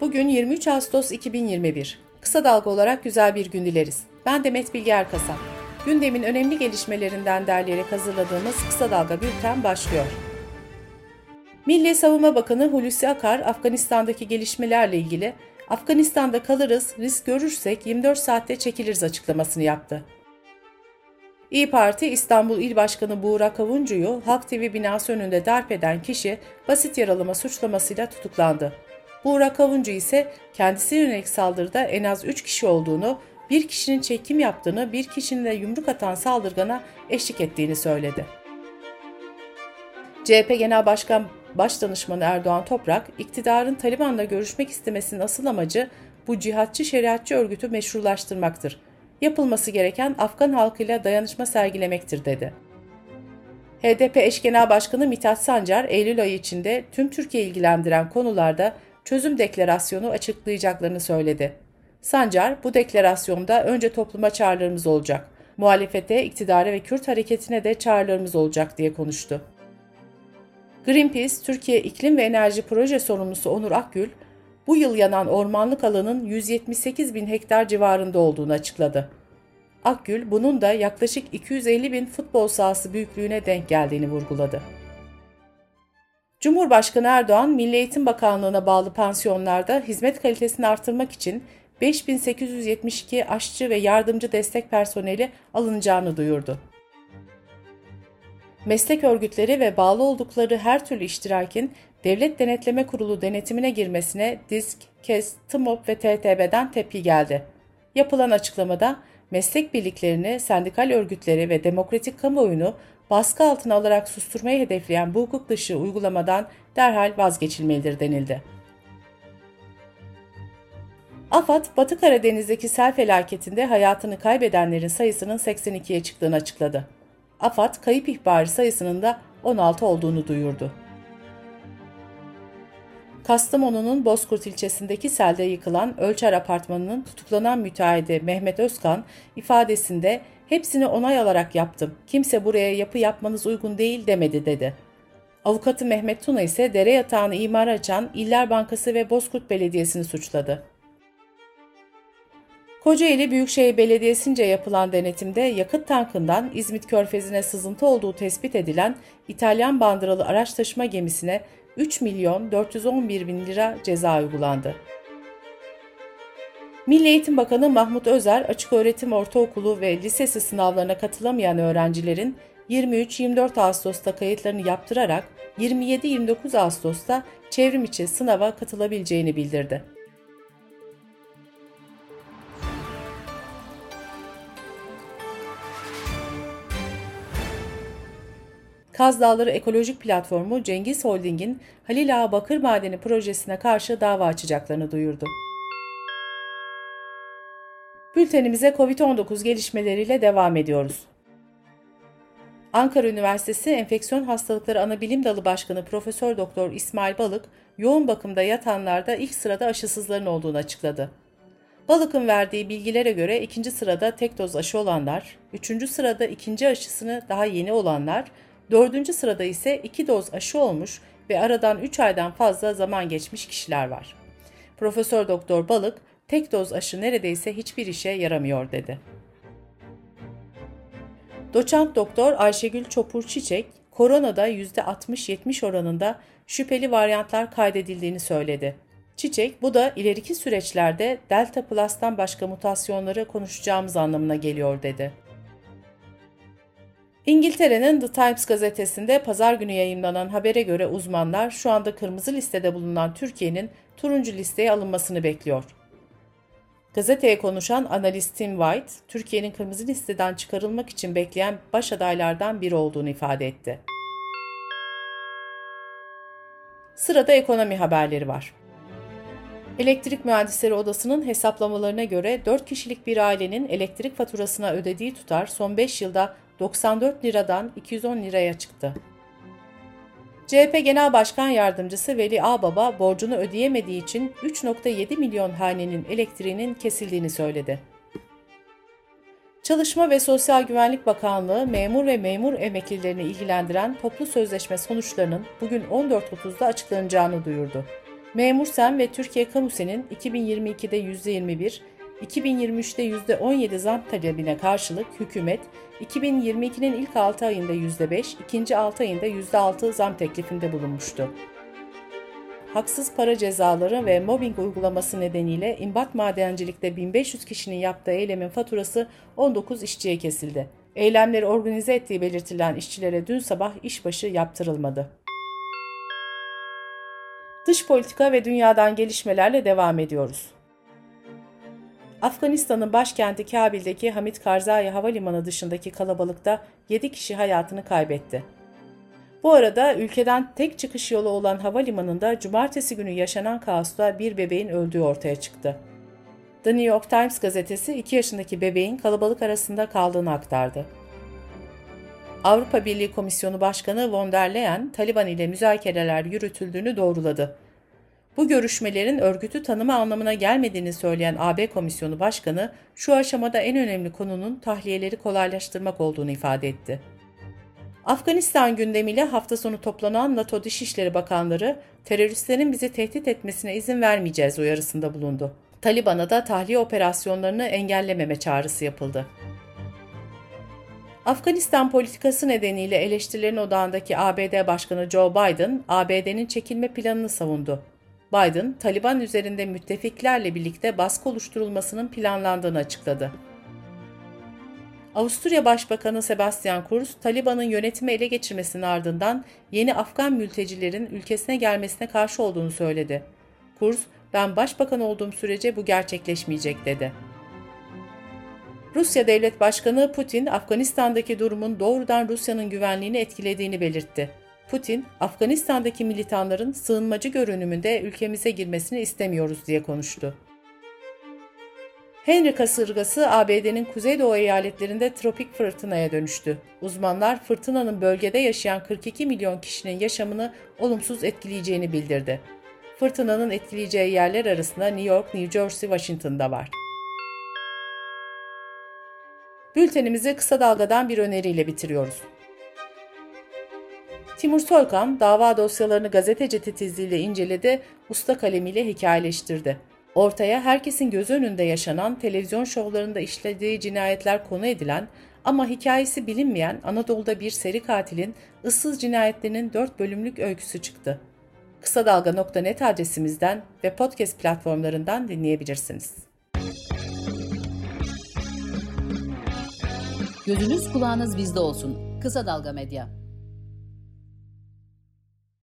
Bugün 23 Ağustos 2021. Kısa dalga olarak güzel bir gün dileriz. Ben Demet Bilge Erkasap. Gündemin önemli gelişmelerinden derleyerek hazırladığımız Kısa Dalga Bülten başlıyor. Milli Savunma Bakanı Hulusi Akar, Afganistan'daki gelişmelerle ilgili Afganistan'da kalırız, risk görürsek 24 saatte çekiliriz açıklamasını yaptı. İyi Parti İstanbul İl Başkanı Buğra Kavuncu'yu Halk TV binası önünde darp eden kişi basit yaralama suçlamasıyla tutuklandı. Buğra Kavuncu ise kendisi yönelik saldırıda en az 3 kişi olduğunu, bir kişinin çekim yaptığını, bir kişinin de yumruk atan saldırgana eşlik ettiğini söyledi. CHP Genel Başkan Başdanışmanı Erdoğan Toprak, iktidarın Taliban'la görüşmek istemesinin asıl amacı bu cihatçı şeriatçı örgütü meşrulaştırmaktır. Yapılması gereken Afgan halkıyla dayanışma sergilemektir dedi. HDP eş genel başkanı Mithat Sancar, Eylül ayı içinde tüm Türkiye ilgilendiren konularda çözüm deklarasyonu açıklayacaklarını söyledi. Sancar, bu deklarasyonda önce topluma çağrılarımız olacak, muhalefete, iktidara ve Kürt hareketine de çağrılarımız olacak diye konuştu. Greenpeace, Türkiye İklim ve Enerji Proje Sorumlusu Onur Akgül, bu yıl yanan ormanlık alanın 178 bin hektar civarında olduğunu açıkladı. Akgül, bunun da yaklaşık 250 bin futbol sahası büyüklüğüne denk geldiğini vurguladı. Cumhurbaşkanı Erdoğan, Milli Eğitim Bakanlığı'na bağlı pansiyonlarda hizmet kalitesini artırmak için 5872 aşçı ve yardımcı destek personeli alınacağını duyurdu. Meslek örgütleri ve bağlı oldukları her türlü iştirakin Devlet Denetleme Kurulu denetimine girmesine DİSK, KES, TMOP ve TTB'den tepki geldi. Yapılan açıklamada meslek birliklerini, sendikal örgütleri ve demokratik kamuoyunu baskı altına alarak susturmayı hedefleyen bu hukuk dışı uygulamadan derhal vazgeçilmelidir denildi. AFAD, Batı Karadeniz'deki sel felaketinde hayatını kaybedenlerin sayısının 82'ye çıktığını açıkladı. AFAD, kayıp ihbarı sayısının da 16 olduğunu duyurdu. Kastamonu'nun Bozkurt ilçesindeki selde yıkılan Ölçer Apartmanı'nın tutuklanan müteahhidi Mehmet Özkan ifadesinde hepsini onay alarak yaptım. Kimse buraya yapı yapmanız uygun değil demedi dedi. Avukatı Mehmet Tuna ise dere yatağını imar açan İller Bankası ve Bozkurt Belediyesi'ni suçladı. Kocaeli Büyükşehir Belediyesi'nce yapılan denetimde yakıt tankından İzmit Körfezi'ne sızıntı olduğu tespit edilen İtalyan bandıralı araç taşıma gemisine 3 milyon 411 bin lira ceza uygulandı. Milli Eğitim Bakanı Mahmut Özer, açık öğretim ortaokulu ve lisesi sınavlarına katılamayan öğrencilerin 23-24 Ağustos'ta kayıtlarını yaptırarak 27-29 Ağustos'ta çevrim içi sınava katılabileceğini bildirdi. Kaz Dağları Ekolojik Platformu Cengiz Holding'in Halil Ağa Bakır Madeni projesine karşı dava açacaklarını duyurdu. Bültenimize COVID-19 gelişmeleriyle devam ediyoruz. Ankara Üniversitesi Enfeksiyon Hastalıkları Anabilim Dalı Başkanı Profesör Doktor İsmail Balık, yoğun bakımda yatanlarda ilk sırada aşısızların olduğunu açıkladı. Balık'ın verdiği bilgilere göre ikinci sırada tek doz aşı olanlar, üçüncü sırada ikinci aşısını daha yeni olanlar, dördüncü sırada ise iki doz aşı olmuş ve aradan 3 aydan fazla zaman geçmiş kişiler var. Profesör Doktor Balık, tek doz aşı neredeyse hiçbir işe yaramıyor dedi. Doçent Doktor Ayşegül Çopur Çiçek, koronada %60-70 oranında şüpheli varyantlar kaydedildiğini söyledi. Çiçek, bu da ileriki süreçlerde Delta Plus'tan başka mutasyonları konuşacağımız anlamına geliyor dedi. İngiltere'nin The Times gazetesinde pazar günü yayınlanan habere göre uzmanlar şu anda kırmızı listede bulunan Türkiye'nin turuncu listeye alınmasını bekliyor. Gazeteye konuşan analist Tim White, Türkiye'nin kırmızı listeden çıkarılmak için bekleyen baş adaylardan biri olduğunu ifade etti. Sırada ekonomi haberleri var. Elektrik Mühendisleri Odası'nın hesaplamalarına göre 4 kişilik bir ailenin elektrik faturasına ödediği tutar son 5 yılda 94 liradan 210 liraya çıktı. CHP Genel Başkan Yardımcısı Veli Ağbaba borcunu ödeyemediği için 3.7 milyon hanenin elektriğinin kesildiğini söyledi. Çalışma ve Sosyal Güvenlik Bakanlığı memur ve memur emeklilerini ilgilendiren toplu sözleşme sonuçlarının bugün 14.30'da açıklanacağını duyurdu. Memur Sen ve Türkiye Kamu Sen'in 2022'de %21, 2023'te %17 zam talebine karşılık hükümet 2022'nin ilk 6 ayında %5, ikinci 6 ayında %6 zam teklifinde bulunmuştu. Haksız para cezaları ve mobbing uygulaması nedeniyle imbat madencilikte 1500 kişinin yaptığı eylemin faturası 19 işçiye kesildi. Eylemleri organize ettiği belirtilen işçilere dün sabah işbaşı yaptırılmadı. Dış politika ve dünyadan gelişmelerle devam ediyoruz. Afganistan'ın başkenti Kabil'deki Hamid Karzai Havalimanı dışındaki kalabalıkta 7 kişi hayatını kaybetti. Bu arada ülkeden tek çıkış yolu olan havalimanında cumartesi günü yaşanan kaosta bir bebeğin öldüğü ortaya çıktı. The New York Times gazetesi 2 yaşındaki bebeğin kalabalık arasında kaldığını aktardı. Avrupa Birliği Komisyonu Başkanı von der Leyen, Taliban ile müzakereler yürütüldüğünü doğruladı. Bu görüşmelerin örgütü tanıma anlamına gelmediğini söyleyen AB Komisyonu Başkanı, şu aşamada en önemli konunun tahliyeleri kolaylaştırmak olduğunu ifade etti. Afganistan gündemiyle hafta sonu toplanan NATO Dışişleri Bakanları, teröristlerin bizi tehdit etmesine izin vermeyeceğiz uyarısında bulundu. Taliban'a da tahliye operasyonlarını engellememe çağrısı yapıldı. Afganistan politikası nedeniyle eleştirilerin odağındaki ABD Başkanı Joe Biden, ABD'nin çekilme planını savundu. Biden, Taliban üzerinde müttefiklerle birlikte baskı oluşturulmasının planlandığını açıkladı. Avusturya Başbakanı Sebastian Kurz, Taliban'ın yönetimi ele geçirmesinin ardından yeni Afgan mültecilerin ülkesine gelmesine karşı olduğunu söyledi. Kurz, ben başbakan olduğum sürece bu gerçekleşmeyecek dedi. Rusya Devlet Başkanı Putin, Afganistan'daki durumun doğrudan Rusya'nın güvenliğini etkilediğini belirtti. Putin, Afganistan'daki militanların sığınmacı görünümünde ülkemize girmesini istemiyoruz diye konuştu. Henry kasırgası ABD'nin kuzeydoğu eyaletlerinde tropik fırtınaya dönüştü. Uzmanlar fırtınanın bölgede yaşayan 42 milyon kişinin yaşamını olumsuz etkileyeceğini bildirdi. Fırtınanın etkileyeceği yerler arasında New York, New Jersey, Washington'da var. Bültenimizi kısa dalgadan bir öneriyle bitiriyoruz. Timur Soykan dava dosyalarını gazeteci titizliğiyle inceledi, usta kalemiyle hikayeleştirdi. Ortaya herkesin göz önünde yaşanan televizyon şovlarında işlediği cinayetler konu edilen ama hikayesi bilinmeyen Anadolu'da bir seri katilin ıssız cinayetlerinin 4 bölümlük öyküsü çıktı. Kısa Dalga.net adresimizden ve podcast platformlarından dinleyebilirsiniz. Gözünüz kulağınız bizde olsun. Kısa Dalga Medya.